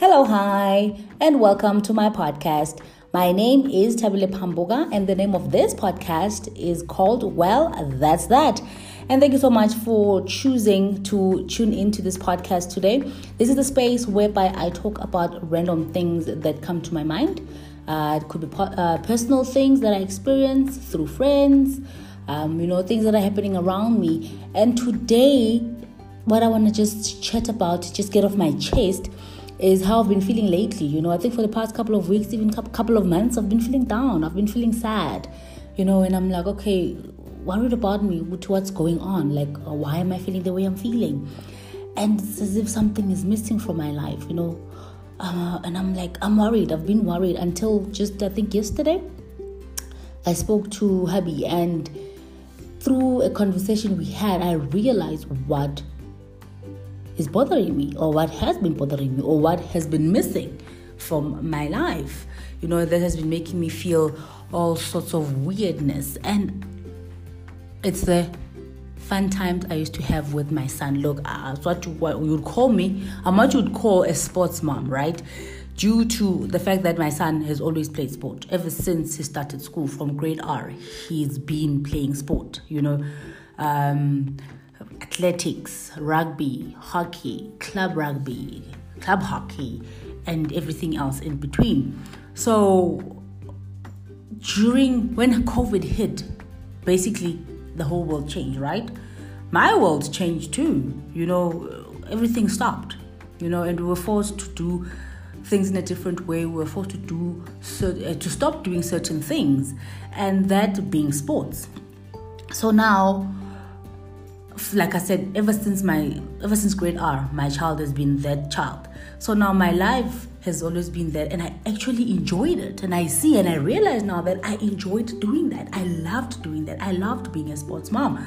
Hello, hi, and welcome to my podcast. My name is Tabile Pamboga, and the name of this podcast is called Well, That's That. And thank you so much for choosing to tune into this podcast today. This is the space whereby I talk about random things that come to my mind. Uh, it could be po- uh, personal things that I experience through friends, um, you know, things that are happening around me. And today, what I want to just chat about, just get off my chest, is how I've been feeling lately. You know, I think for the past couple of weeks, even couple of months, I've been feeling down. I've been feeling sad. You know, and I'm like, okay, worried about me what's going on. Like, uh, why am I feeling the way I'm feeling? And it's as if something is missing from my life. You know, uh, and I'm like, I'm worried. I've been worried until just I think yesterday. I spoke to hubby, and through a conversation we had, I realized what is bothering me, or what has been bothering me, or what has been missing from my life. You know, that has been making me feel all sorts of weirdness. And it's the fun times I used to have with my son. Look, uh, what you, what you would call me, I'm what you would call a sports mom, right? Due to the fact that my son has always played sport. Ever since he started school from grade R, he's been playing sport, you know. Um, athletics, rugby, hockey, club rugby, club hockey, and everything else in between. So during when COVID hit, basically the whole world changed, right? My world changed too. You know, everything stopped. You know, and we were forced to do things in a different way. We were forced to do uh, to stop doing certain things, and that being sports. So now like I said, ever since my ever since grade R, my child has been that child. So now my life has always been that, and I actually enjoyed it. And I see and I realize now that I enjoyed doing that. I loved doing that. I loved being a sports mom.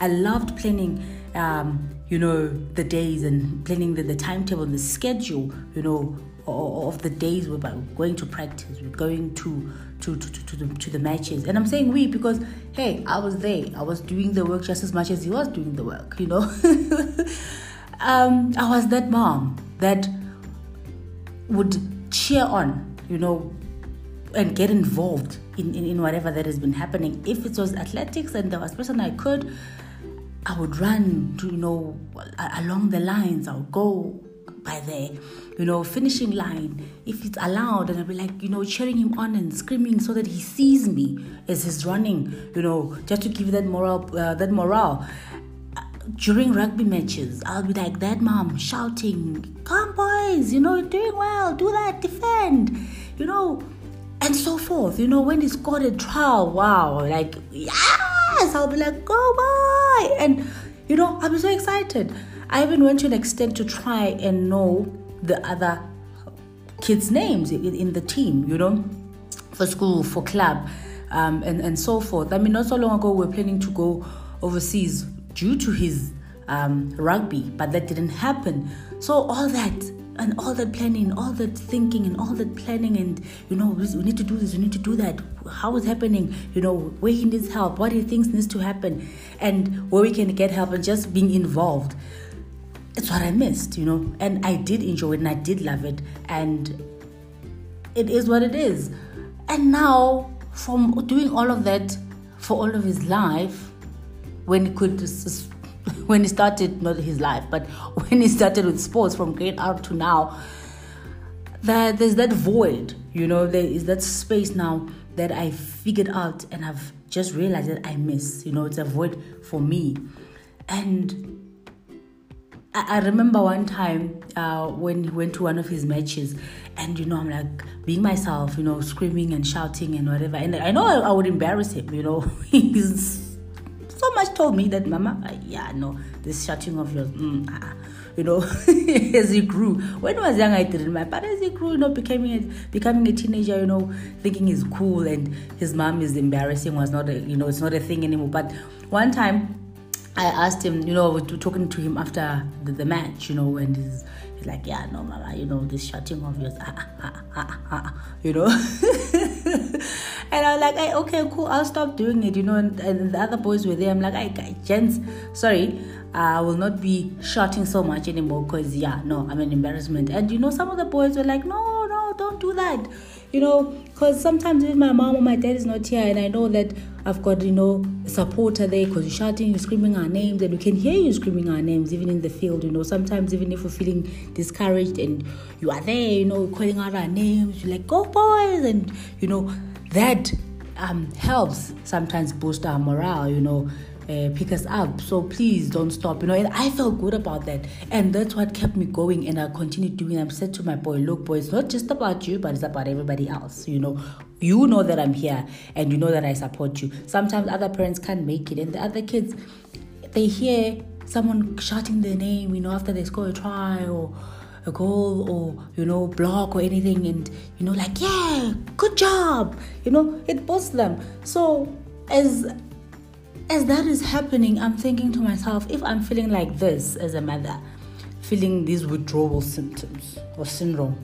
I loved planning, um, you know, the days and planning the, the timetable and the schedule, you know, of the days we're going to practice, we're going to to, to, to, to, the, to the matches. And I'm saying we because, hey, I was there. I was doing the work just as much as he was doing the work, you know. um, I was that mom that would cheer on, you know, and get involved in, in, in whatever that has been happening. If it was athletics and there was person I could, I would run to, you know, along the lines. I would go by the you know finishing line if it's allowed and i'll be like you know cheering him on and screaming so that he sees me as he's running you know just to give that morale uh, that morale. During rugby matches i'll be like that mom shouting come boys you know you're doing well do that defend you know and so forth you know when he scored a trial wow like yes i'll be like go boy and you know i'll be so excited. I even went to an extent to try and know the other kids' names in, the team, you know, for school, for club, um, and, and so forth. I mean, not so long ago, we were planning to go overseas due to his um, rugby, but that didn't happen. So, all that and all that planning, all that thinking, and all that planning, and you know, we need to do this, we need to do that. How is happening? You know, where he needs help, what he thinks needs to happen, and where we can get help, and just being involved it's what I missed, you know. And I did enjoy it and I did love it. And it is what it is. And now, from doing all of that for all of his life, when he could, when he started, not his life, but when he started with sports from grade R to now, that there's that void, you know, there is that space now that I figured out and I've just realized that I miss, you know, it's a void for me. And I, remember one time uh, when he went to one of his matches, and you know, I'm like being myself, you know, screaming and shouting and whatever. And I know I, would embarrass him, you know. He's so much told me that, Mama, uh, yeah, no, this shouting of yours, mm, ah, you know, as he grew. When I was young, I didn't mind, but as he grew, you know, becoming a, becoming a teenager, you know, thinking he's cool and his mom is embarrassing was not a, you know, it's not a thing anymore. But one time I asked him, you know, talking to him after the, the match, you know, and he's, he's like, yeah, no, mama, you know, this shouting of yours, ah, ah, ah, ah, ah, you know. and I'm like, hey, okay, cool, I'll stop doing it, you know. And, and the other boys were there. I'm like, hey, gents, sorry, I will not be shouting so much anymore because, yeah, no, I'm an embarrassment. And, you know, some of the boys were like, no, no, don't do that, you know, because sometimes if my mom or my dad is not here and I know that I've got, you know, a supporter there because you're shouting, you're screaming our names, and we can hear you screaming our names even in the field, you know. Sometimes, even if we're feeling discouraged and you are there, you know, calling out our names, you're like, go boys, and, you know, that um, helps sometimes boost our morale, you know, uh, pick us up. So please don't stop, you know. And I felt good about that, and that's what kept me going. And I continued doing. I said to my boy, "Look, boy, it's not just about you, but it's about everybody else. You know, you know that I'm here, and you know that I support you. Sometimes other parents can't make it, and the other kids, they hear someone shouting their name, you know, after they score a try or." A goal or you know block or anything and you know like yeah good job you know it boosts them. So as as that is happening i'm thinking to myself if i'm feeling like this as a mother feeling these withdrawal symptoms or syndrome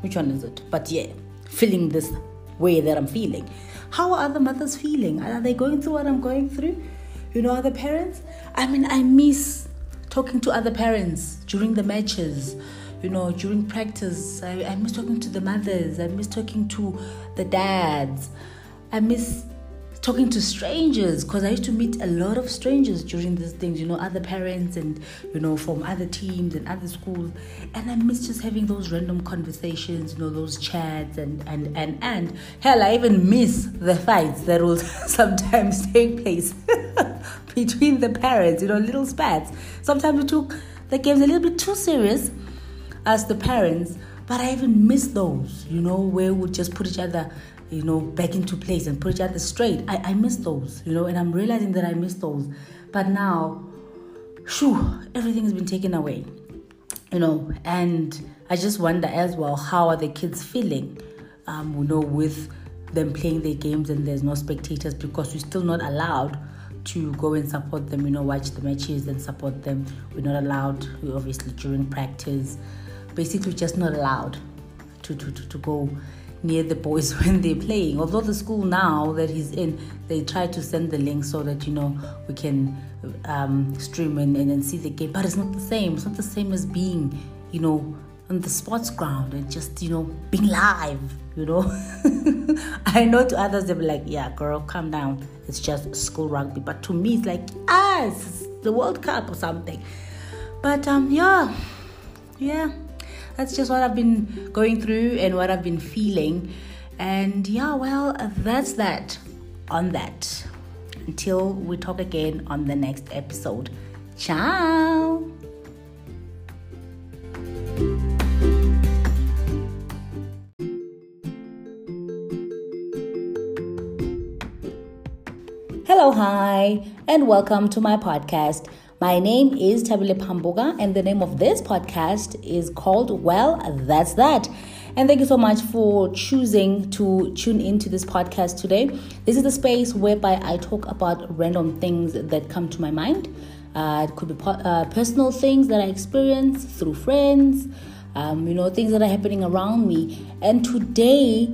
which one is it? But yeah feeling this way that i'm feeling how are other mothers feeling? Are they going through what i'm going through? You know other parents? I mean i miss talking to other parents during the matches you know, during practice, I, I miss talking to the mothers, I miss talking to the dads, I miss talking to strangers because I used to meet a lot of strangers during these things, you know, other parents and, you know, from other teams and other schools. And I miss just having those random conversations, you know, those chats and, and, and, and hell, I even miss the fights that will sometimes take place between the parents, you know, little spats. Sometimes we took the games a little bit too serious as the parents, but I even miss those, you know, where we just put each other, you know, back into place and put each other straight. I, I miss those, you know, and I'm realizing that I miss those. But now, shoo, everything has been taken away, you know, and I just wonder as well, how are the kids feeling, um, you know, with them playing their games and there's no spectators because we're still not allowed to go and support them, you know, watch the matches and support them. We're not allowed, obviously, during practice basically just not allowed to, to, to, to go near the boys when they're playing. Although the school now that he's in, they try to send the link so that you know we can um, stream and, and, and see the game. But it's not the same. It's not the same as being, you know, on the sports ground and just you know being live. You know, I know to others they'll be like, "Yeah, girl, calm down. It's just school rugby." But to me, it's like, ah, it's the World Cup or something. But um, yeah, yeah that's just what I've been going through and what I've been feeling. And yeah, well, that's that on that. Until we talk again on the next episode. Ciao. Hello, hi, and welcome to my podcast. My name is Tabile Pambuga, and the name of this podcast is called Well, That's That. And thank you so much for choosing to tune into this podcast today. This is the space whereby I talk about random things that come to my mind. Uh, it could be uh, personal things that I experience through friends, um, you know, things that are happening around me. And today,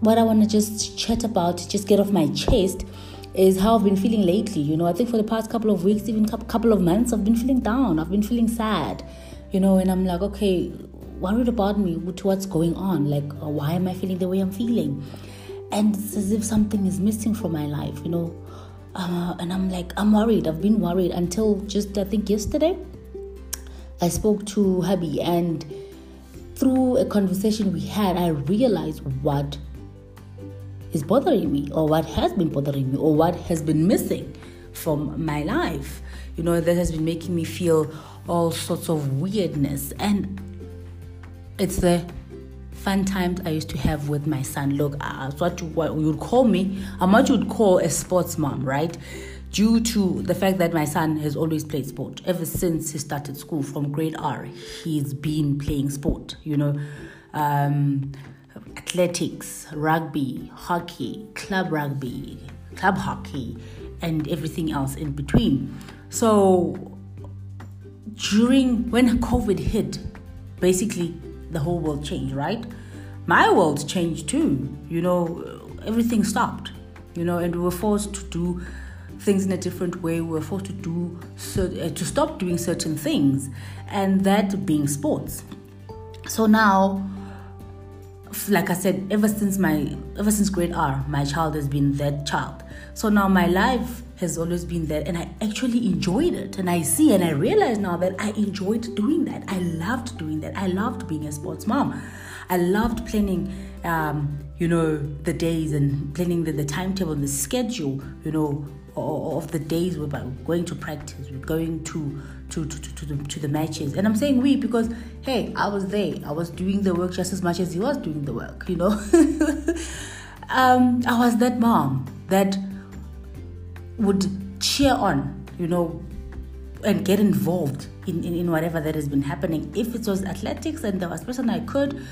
what I want to just chat about, just get off my chest, is how I've been feeling lately. You know, I think for the past couple of weeks, even couple of months, I've been feeling down. I've been feeling sad. You know, and I'm like, okay, worried about me what's going on. Like, uh, why am I feeling the way I'm feeling? And it's as if something is missing from my life. You know, uh, and I'm like, I'm worried. I've been worried until just I think yesterday. I spoke to hubby and through a conversation we had, I realized what is bothering me or what has been bothering me or what has been missing from my life you know that has been making me feel all sorts of weirdness and it's the fun times I used to have with my son. Look, uh, what you, what you would call me, I'm what you would call a sports mom, right? Due to the fact that my son has always played sport ever since he started school from grade R, he's been playing sport. You know, um, athletics, rugby, hockey, club rugby, club hockey, and everything else in between. So during when COVID hit, basically the whole world changed, right? My world changed too. You know, everything stopped, you know, and we were forced to do things in a different way. We were forced to do uh, to stop doing certain things, and that being sports. So now, like I said, ever since my ever since grade R, my child has been that child. So now my life has always been that, and I actually enjoyed it. And I see and I realize now that I enjoyed doing that. I loved doing that. I loved being a sports mom. I loved planning, um, you know, the days and planning the, the timetable, the schedule, you know, of the days we're going to practice, we're going to to, to, to, to, the, to the matches. And I'm saying we because, hey, I was there. I was doing the work just as much as he was doing the work, you know. um, I was that mom that would cheer on, you know, and get involved in, in, in whatever that has been happening. If it was athletics and there was person I could,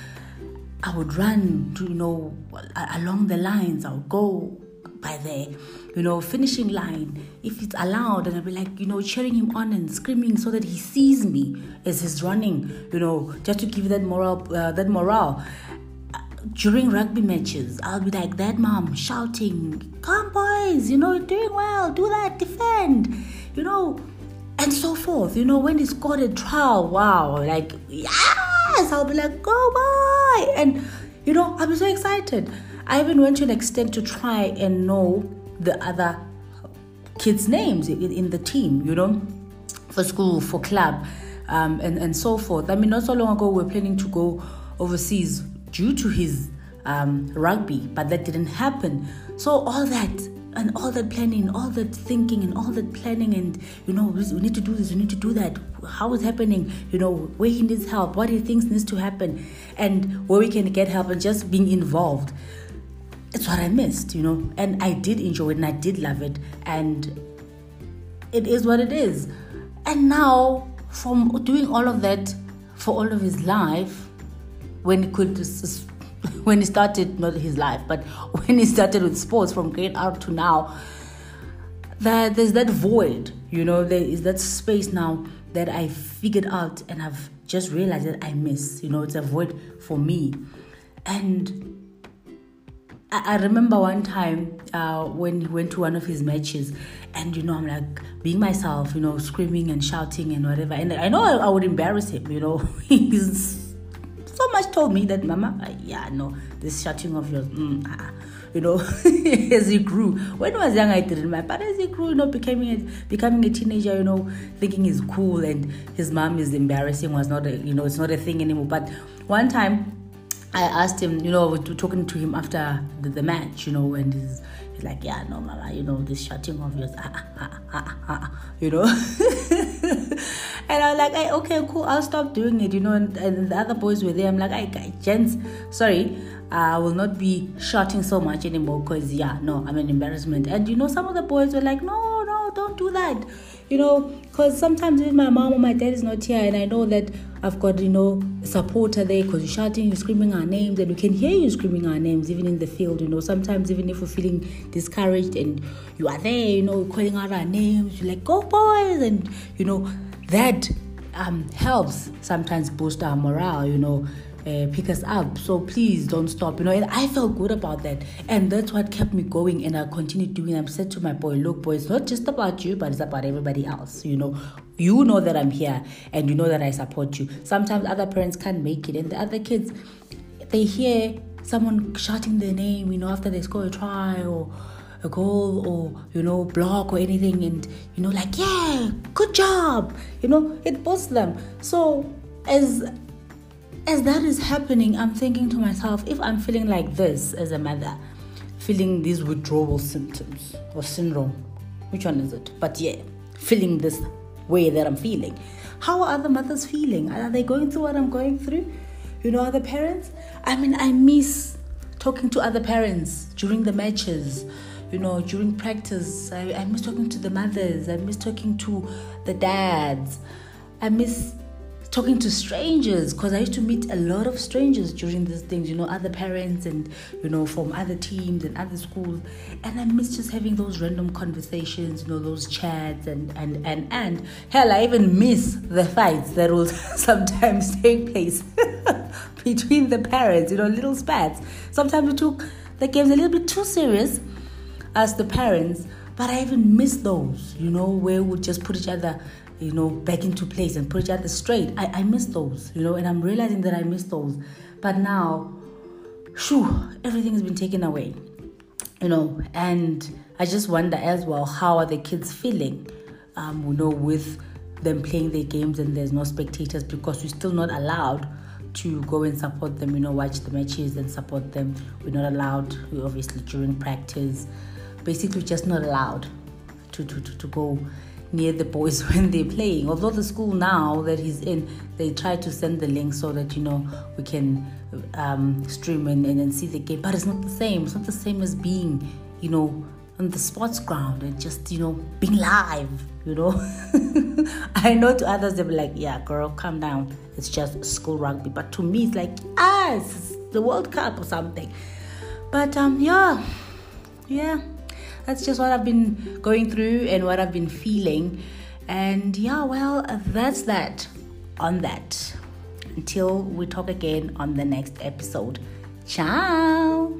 I would run to, you know, along the lines. I would go by the, you know, finishing line. If it's allowed, and I'll be like, you know, cheering him on and screaming so that he sees me as he's running, you know, just to give that morale, uh, that morale. During rugby matches, I'll be like that mom shouting, "Come boys, you know, you're doing well. Do that, defend," you know, and so forth. You know, when he scored a trial, wow, like yes, I'll be like, "Go boy!" and you know, I'll be so excited. I even went to an extent to try and know the other kids' names in, the team, you know, for school, for club, um, and, and so forth. I mean, not so long ago, we were planning to go overseas due to his um, rugby, but that didn't happen. So, all that and all that planning, all that thinking, and all that planning, and you know, we need to do this, we need to do that. How is happening? You know, where he needs help, what he thinks needs to happen, and where we can get help, and just being involved it's what I missed, you know. And I did enjoy it and I did love it. And it is what it is. And now, from doing all of that for all of his life, when he could, when he started, not his life, but when he started with sports from grade R to now, that there's that void, you know, there is that space now that I figured out and I've just realized that I miss, you know, it's a void for me. And I, remember one time uh, when he went to one of his matches, and you know, I'm like being myself, you know, screaming and shouting and whatever. And I know I, I would embarrass him, you know. He's so much told me that, Mama, uh, yeah, no, this shouting of yours, mm, ah, you know, as he grew. When I was young, I didn't mind, but as he grew, you know, becoming a, becoming a teenager, you know, thinking he's cool and his mom is embarrassing was not a, you know, it's not a thing anymore. But one time I asked him, you know, talking to him after the, the match, you know, and he's, he's like, yeah, no, mama, you know, this shouting of yours, ah, ah, ah, ah, you know. and I was like, hey, okay, cool, I'll stop doing it, you know. And, and the other boys were there. I'm like, hey, gents, sorry, I will not be shouting so much anymore because, yeah, no, I'm an embarrassment. And, you know, some of the boys were like, no, don't do that. You know, because sometimes if my mom or my dad is not here and I know that I've got, you know, a supporter there because you're shouting, you're screaming our names, and we can hear you screaming our names even in the field, you know. Sometimes, even if we're feeling discouraged and you are there, you know, calling out our names, you're like, go boys, and, you know, that um, helps sometimes boost our morale, you know uh, pick us up. So please don't stop. You know, and I felt good about that. And that's what kept me going. And I continued doing I said to my boy, look, boy, it's not just about you, but it's about everybody else. You know, you know that I'm here and you know that I support you. Sometimes other parents can't make it. And the other kids, they hear someone shouting their name, you know, after they score a try or a goal or you know block or anything and you know like yeah good job you know it boosts them so as as that is happening, I'm thinking to myself, if I'm feeling like this as a mother, feeling these withdrawal symptoms or syndrome, which one is it? But yeah, feeling this way that I'm feeling. How are other mothers feeling? Are they going through what I'm going through? You know, other parents? I mean, I miss talking to other parents during the matches, you know, during practice. I, I miss talking to the mothers. I miss talking to the dads. I miss talking to strangers because I used to meet a lot of strangers during these things, you know, other parents and, you know, from other teams and other schools. And I miss just having those random conversations, you know, those chats and, and, and, and hell, I even miss the fights that will sometimes take place between the parents, you know, little spats. Sometimes we took the game's a little bit too serious as the parents. But I even miss those, you know, where we just put each other, you know, back into place and put each other straight. I, I miss those, you know, and I'm realizing that I miss those. But now, shoo, everything has been taken away, you know, and I just wonder as well, how are the kids feeling, um, you know, with them playing their games and there's no spectators because we're still not allowed to go and support them, you know, watch the matches and support them. We're not allowed, we obviously during practice, basically just not allowed to, to, to, to go near the boys when they're playing. Although the school now that he's in, they try to send the link so that you know we can um, stream and, and, and see the game, but it's not the same. It's not the same as being, you know, on the sports ground and just you know being live you know. I know to others they'll be like yeah girl calm down. It's just school rugby. But to me it's like ah it's the world cup or something. But um yeah. Yeah that's just what i've been going through and what i've been feeling. And yeah well that's that on that. Until we talk again on the next episode. Ciao